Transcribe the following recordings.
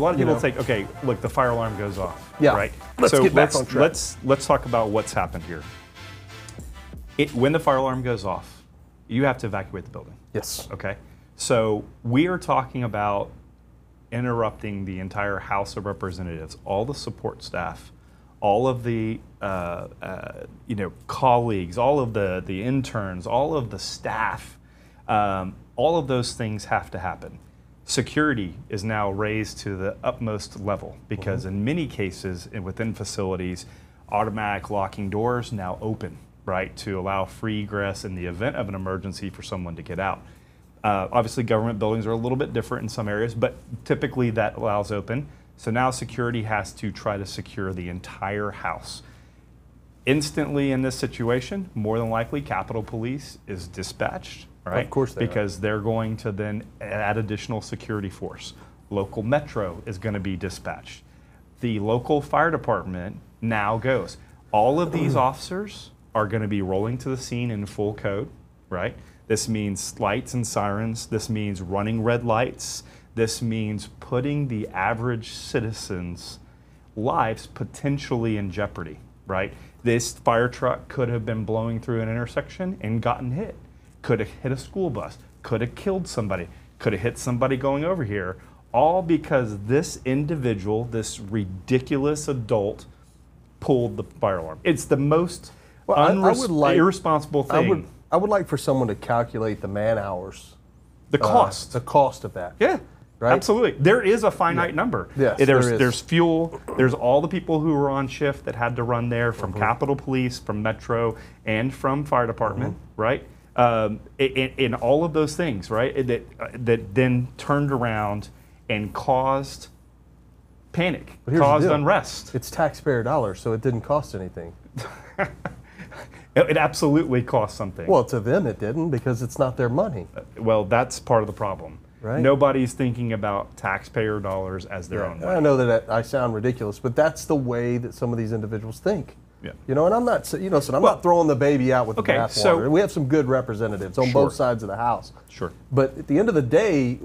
A lot of You people know. think, okay, look, the fire alarm goes off. Yeah. Right. Let's so get back let's, on track. Let's let's talk about what's happened here. It, when the fire alarm goes off, you have to evacuate the building. Yes. Okay. So we are talking about interrupting the entire House of Representatives, all the support staff, all of the uh, uh, you know colleagues, all of the the interns, all of the staff. Um, all of those things have to happen. Security is now raised to the utmost level because in many cases within facilities, automatic locking doors now open, right, to allow free egress in the event of an emergency for someone to get out. Uh, obviously, government buildings are a little bit different in some areas, but typically that allows open. So now security has to try to secure the entire house. Instantly in this situation, more than likely, Capitol Police is dispatched, right? Of course they are. Because they're going to then add additional security force. Local Metro is going to be dispatched. The local fire department now goes. All of these officers are going to be rolling to the scene in full code, right? This means lights and sirens. This means running red lights. This means putting the average citizen's lives potentially in jeopardy, right? This fire truck could have been blowing through an intersection and gotten hit. Could have hit a school bus. Could have killed somebody. Could have hit somebody going over here. All because this individual, this ridiculous adult, pulled the fire alarm. It's the most Well, I- I would like- irresponsible I thing. would I would like for someone to calculate the man hours. the uh, cost. the cost of that. Yeah, Right? absolutely. There is a finite number. Yes, there's there is. there's fuel. There's all the people who were on shift that had to run there from Mm-hmm. Capitol Police, from Metro, and from Fire Department, Mm-hmm. right? Um, in, in all of those things, right? That uh, that then turned around and caused panic, But here's the caused unrest. It's taxpayer dollars, so it didn't cost anything. It, absolutely cost something. Well, to them it didn't because it's not their money. Well, that's part of the problem. Right. Nobody's thinking about taxpayer dollars as their own money. I know that I sound ridiculous, but that's the way that some of these individuals think. Yeah. You know, and I'm not, you know, so I'm Well- not throwing the baby out with Okay, the bathwater. so- we have some good representatives on Sure. both sides of the house. Sure. But at the end of the day,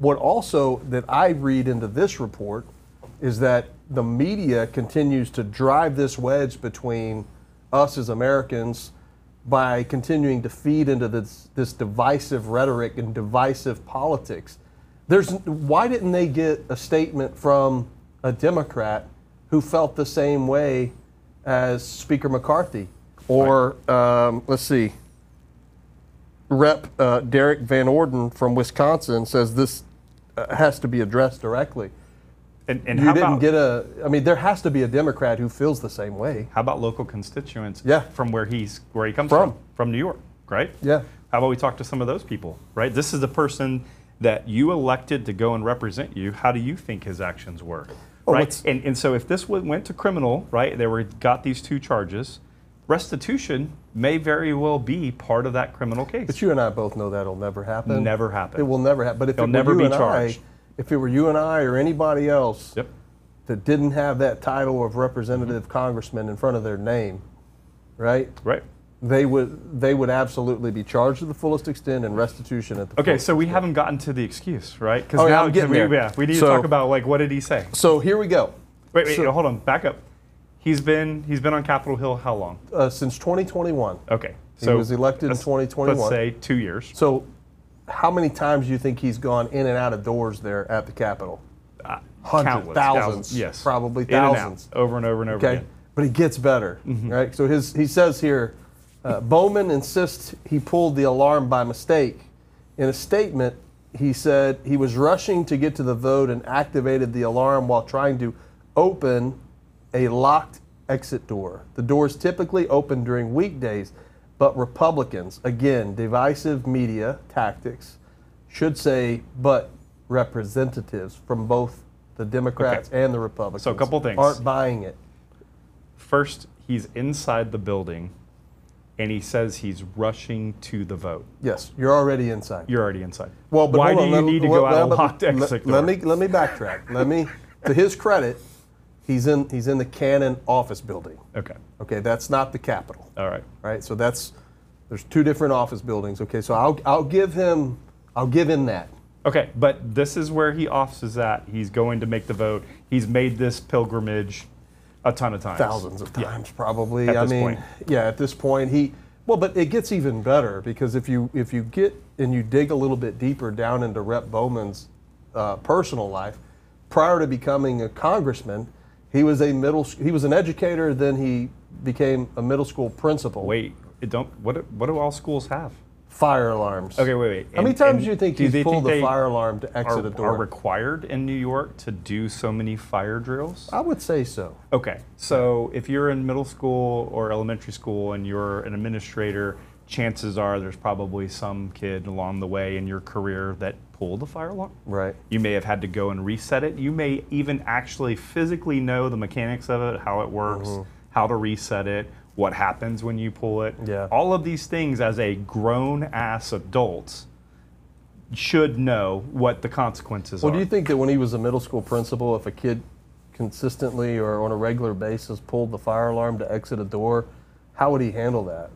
what also that I read into this report is that the media continues to drive this wedge between us as Americans by continuing to feed into this this divisive rhetoric and divisive politics. There's why didn't they get a statement from a Democrat who felt the same way as Speaker McCarthy or um, let's see, Rep. Uh, Derrick Van Orden from Wisconsin says this uh, has to be addressed directly. And, and you how didn't about get a. I mean, there has to be a Democrat who feels the same way. how about local constituents Yeah. from where he's where he comes From. from from New York, right? Yeah. How about we talk to some of those people, right? This is the person that you elected to go and represent you. How do you think his actions were, Well, right? And, and so if this went to criminal, right? They were got these two charges. Restitution may very well be part of that criminal case. But you and I both know that'll never happen. Never happen. It will never happen. But if He'll it were never you be and charged. I, if it were you and I or anybody else Yep. that didn't have that title of representative congressman in front of their name, right? Right. They would they would absolutely be charged to the fullest extent and restitution at the Okay, so we extent. haven't gotten to the excuse, right? Because Oh, yeah, now I'm getting we, there. yeah, we need So- to talk about like what did he say? So here we go. Wait, wait, So- hold on, back up. He's been he's been on Capitol Hill how long? Uh, since 2021. Okay, So He was elected in 2021. Let's say two years. So, how many times do you think he's gone in and out of doors there at the Capitol? Uh, Hundreds, countless, thousands, yes, probably In and out, thousands. over and over and over Okay, again. but he gets better, Mm-hmm. right? So his he says here, uh, Bowman insists he pulled the alarm by mistake. In a statement, he said he was rushing to get to the vote and activated the alarm while trying to open a locked exit door. The doors typically open during weekdays, but Republicans, again, divisive media tactics, should say, but representatives from both the Democrats and the Republicans so a couple things. aren't buying it. First, he's inside the building, and he says he's rushing to the vote. Yes, you're already inside. You're already inside. well, but why do on, you let- need to well, go out well, a locked let- exit Let door? me let me backtrack. let me, to his credit, he's in he's in the Cannon office building. Okay, Okay, that's not the Capitol. all right. Right, so that's there's two different office buildings. Okay, so I'll I'll give him I'll give him that. Okay, but this is where he offices at. He's going to make the vote. He's made this pilgrimage a ton of times. thousands of Yeah. times probably. At I this mean, point. yeah, at this point he well, but it gets even better because if you if you get and you dig a little bit deeper down into Rep Bowman's uh, personal life, prior to becoming a congressman, he was a middle he was an educator. Then he became a middle school principal. Wait, it don't. What? What do all schools have? Fire alarms. Okay, wait, wait. How many times do you think do he's pulled think the fire alarm to exit Are, a door? are required in New York to do so many fire drills? I would say so. Okay, so if you're in middle school or elementary school and you're an administrator, chances are there's probably some kid along the way in your career that pulled a fire alarm. Right. You may have had to go and reset it. You may even actually physically know the mechanics of it, how it works, mm-hmm. how to reset it, what happens when you pull it. Yeah. All of these things as a grown ass adult should know what the consequences Well, are. Well, do you think that when he was a middle school principal, if a kid consistently or on a regular basis pulled the fire alarm to exit a door, how would he handle that?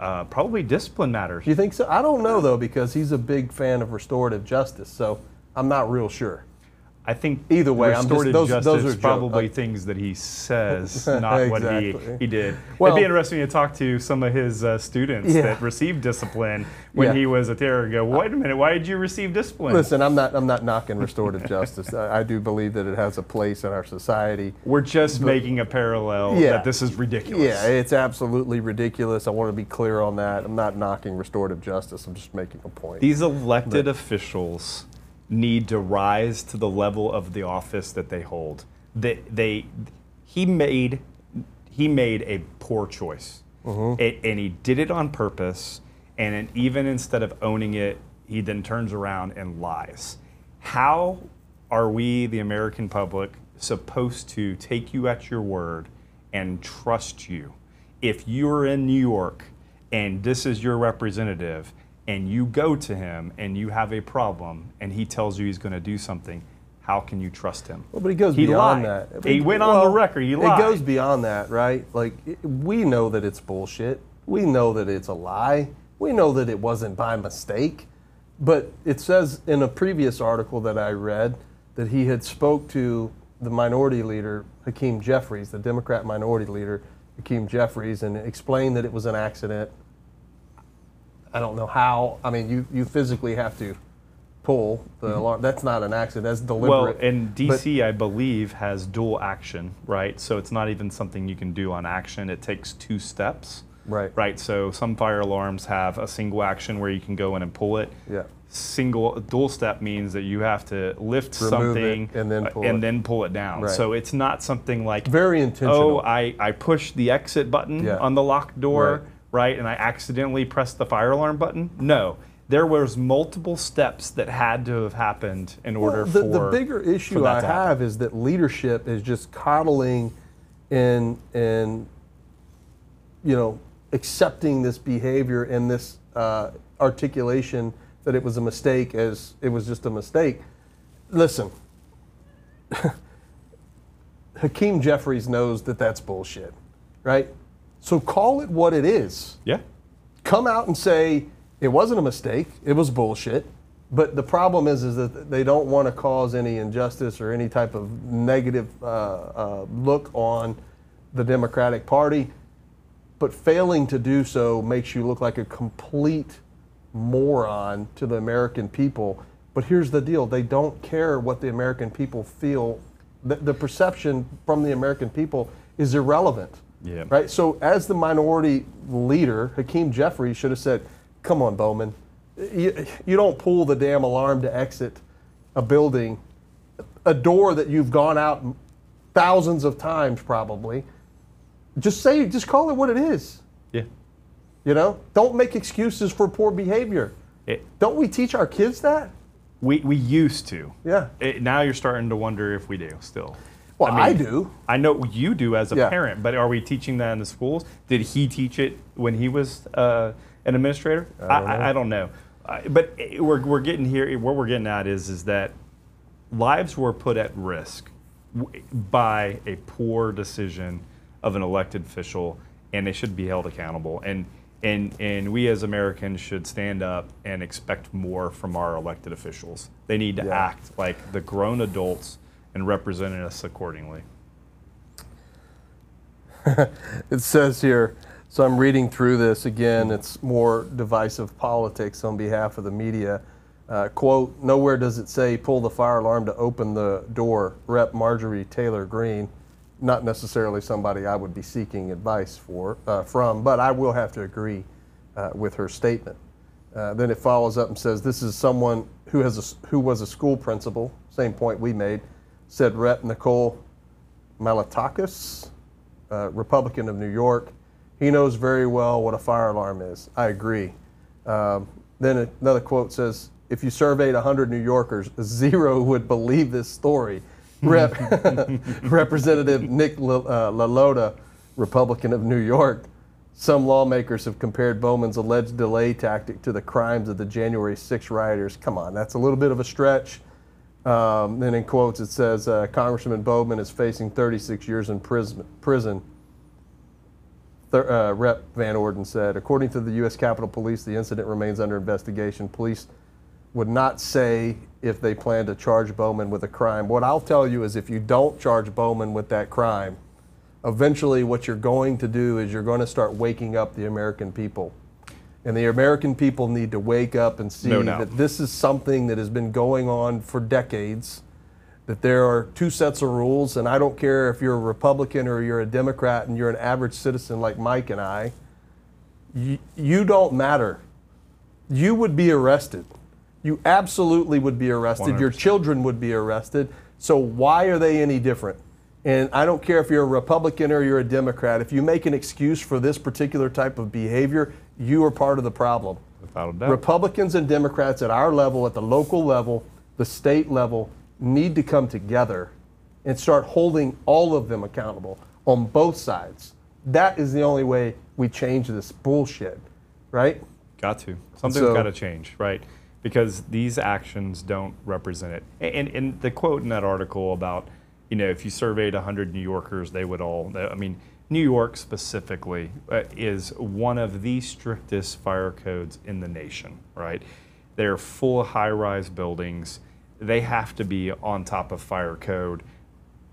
uh, probably discipline matters. Do you think so? I don't know though, because he's a big fan of restorative justice, so I'm not real sure. I think Either way, I'm just- restorative those- justice those are probably things that he says, not what he, he did. Well- It'd be interesting to talk to some of his uh, students Yeah. that received discipline when Yeah. he was a terror. Go, wait a minute, why did you receive discipline? Listen, I'm not I'm not knocking restorative justice. I, I do believe that it has a place in our society. We're just making a parallel Yeah. that this is ridiculous. Yeah, it's absolutely ridiculous. I want to be clear on that. I'm not knocking restorative justice. I'm just making a point. These elected officials need to rise to the level of the office that they hold. They, they he made he made a poor choice, mm-hmm. It- and he did it on purpose. And then even instead of owning it, he then turns around and lies. How are we, the American public, supposed to take you at your word and trust you if you're in New York and this is your representative and you go to him and you have a problem and he tells you he's going to do something, how can you trust him? Well, but he goes He beyond lied. that. He went on the record, he lied. It goes beyond that, right? Like it- we know that it's bullshit. We know that it's a lie. We know that it wasn't by mistake. But it says in a previous article that I read that he had spoke to the minority leader Hakeem Jeffries, the Democrat minority leader Hakeem Jeffries, and explained that it was an accident. I don't know how. I mean, you, you physically have to pull the alarm. That's not an accident. That's Mm-hmm. Well, deliberate. and But- DC, I believe, has dual action, right? So it's not even something you can do on action. It takes two steps. Right. Right. So some fire alarms have a single action where you can go in and pull it. Yeah. Single dual step means that you have to lift Remove something and then uh, pull and it. then pull it down. Right. So it's not something like Very intentional. Oh, I, I pushed the exit button Yeah. on the locked door, Right. Right. and I accidentally pressed the fire alarm button. No, there was multiple steps that had to have happened in order Well, the, for the bigger issue I have is that leadership is just coddling and and you know accepting this behavior and this uh, articulation that it was a mistake as it was just a mistake. Listen, Hakeem Jeffries knows that that's bullshit, right? So call it what it is Yeah. come out and say it wasn't a mistake, it was bullshit. But the problem is, is that they don't want to cause any injustice or any type of negative uh, uh, look on the Democratic Party. But failing to do so makes you look like a complete moron to the American people. But here's the deal: they don't care what the American people feel. The, the perception from the American people is irrelevant. Yeah. Right. So, as the minority leader, Hakeem Jeffries should have said, "Come on, Bowman, you, you don't pull the damn alarm to exit a building, a door that you've gone out thousands of times, probably. Just say, just call it what it is. Yeah. You know, don't make excuses for poor behavior. It, Don't we teach our kids that? we, we used to. Yeah. It, now you're starting to wonder if we do still. Well, I I, do. I know you do as a Yeah. parent, but are we teaching that in the schools? Did he teach it when he was uh, an administrator? I don't know. I, I don't know. Uh, but we're, we're getting here. What we're getting at is is that lives were put at risk by a poor decision of an elected official, and they should be held accountable. And And, and we as Americans should stand up and expect more from our elected officials. They need to Yeah. act like the grown adults and represent us accordingly. It says here, so I'm reading through this again, it's more divisive politics on behalf of the media. Uh, quote, nowhere does it say pull the fire alarm to open the door, Rep. Marjorie Taylor Greene. Not necessarily somebody I would be seeking advice for, uh, from, but I will have to agree uh, with her statement. Uh, then it follows up and says, this is someone who, has a who was a school principal, same point we made, said Rep. Nicole Malliotakis, uh, Republican of New York. He knows very well what a fire alarm is. I agree. Um, then another quote says, if you surveyed 100 New Yorkers, zero would believe this story. Rep. Representative Nick uh, LaLota, Republican of New York. Some lawmakers have compared Bowman's alleged delay tactic to the crimes of the January 6 rioters. Come on, that's a little bit of a stretch. Um, then in quotes, it says uh, Congressman Bowman is facing 36 years in prison. Thir- uh, Rep. Van Orden said, according to the U.S. Capitol Police, the incident remains under investigation. Police would not say if they plan to charge Bowman with a crime. What I'll tell you is if you don't charge Bowman with that crime, eventually what you're going to do is you're going to start waking up the American people. And the American people need to wake up and see No that this is something that has been going on for decades, that there are two sets of rules, and I don't care if you're a Republican or you're a Democrat and you're an average citizen like Mike and I, you, you don't matter. You would be arrested. You absolutely would be arrested. Your 100%. children would be arrested. So why are they any different? And I don't care if you're a Republican or you're a Democrat. If you make an excuse for this particular type of behavior, you are part of the problem. Without a doubt. Republicans and Democrats at our level, at the local level, the state level, need to come together and start holding all of them accountable on both sides. That is the only way we change this bullshit, right? Got to. Something's So- got to change, right? Because these actions don't represent it. And, and the quote in that article about, you know, if you surveyed 100 New Yorkers, they would all, I mean, New York specifically uh, is one of the strictest fire codes in the nation, right? They're full high rise buildings. They have to be on top of fire code.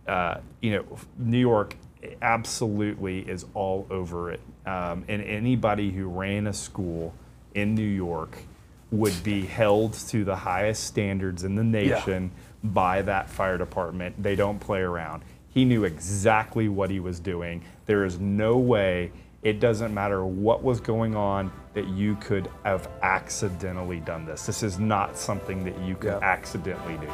Uh, you know, New York absolutely is all over it. Um, and anybody who ran a school in New York would be held to the highest standards in the nation by that fire department. They don't play around. He knew exactly what he was doing. There is no way, it doesn't matter what was going on, that you could have accidentally done this. This is not something that you could Yeah. accidentally do.